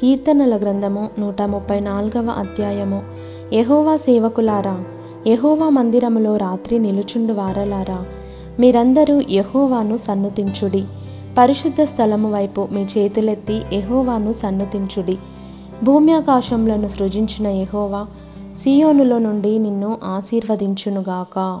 కీర్తనల గ్రంథము నూట ముప్పై నాలుగవ అధ్యాయము. యహోవా సేవకులారా యహోవా మందిరములో రాత్రి నిలుచుండు వారలారా మీరందరూ యహోవాను సన్నుతించుడి. పరిశుద్ధ స్థలము వైపు మీ చేతులెత్తి యహోవాను సన్నుతించుడి. భూమ్యాకాశములను సృజించిన యహోవా సియోనులో నుండి నిన్ను ఆశీర్వదించునుగాక.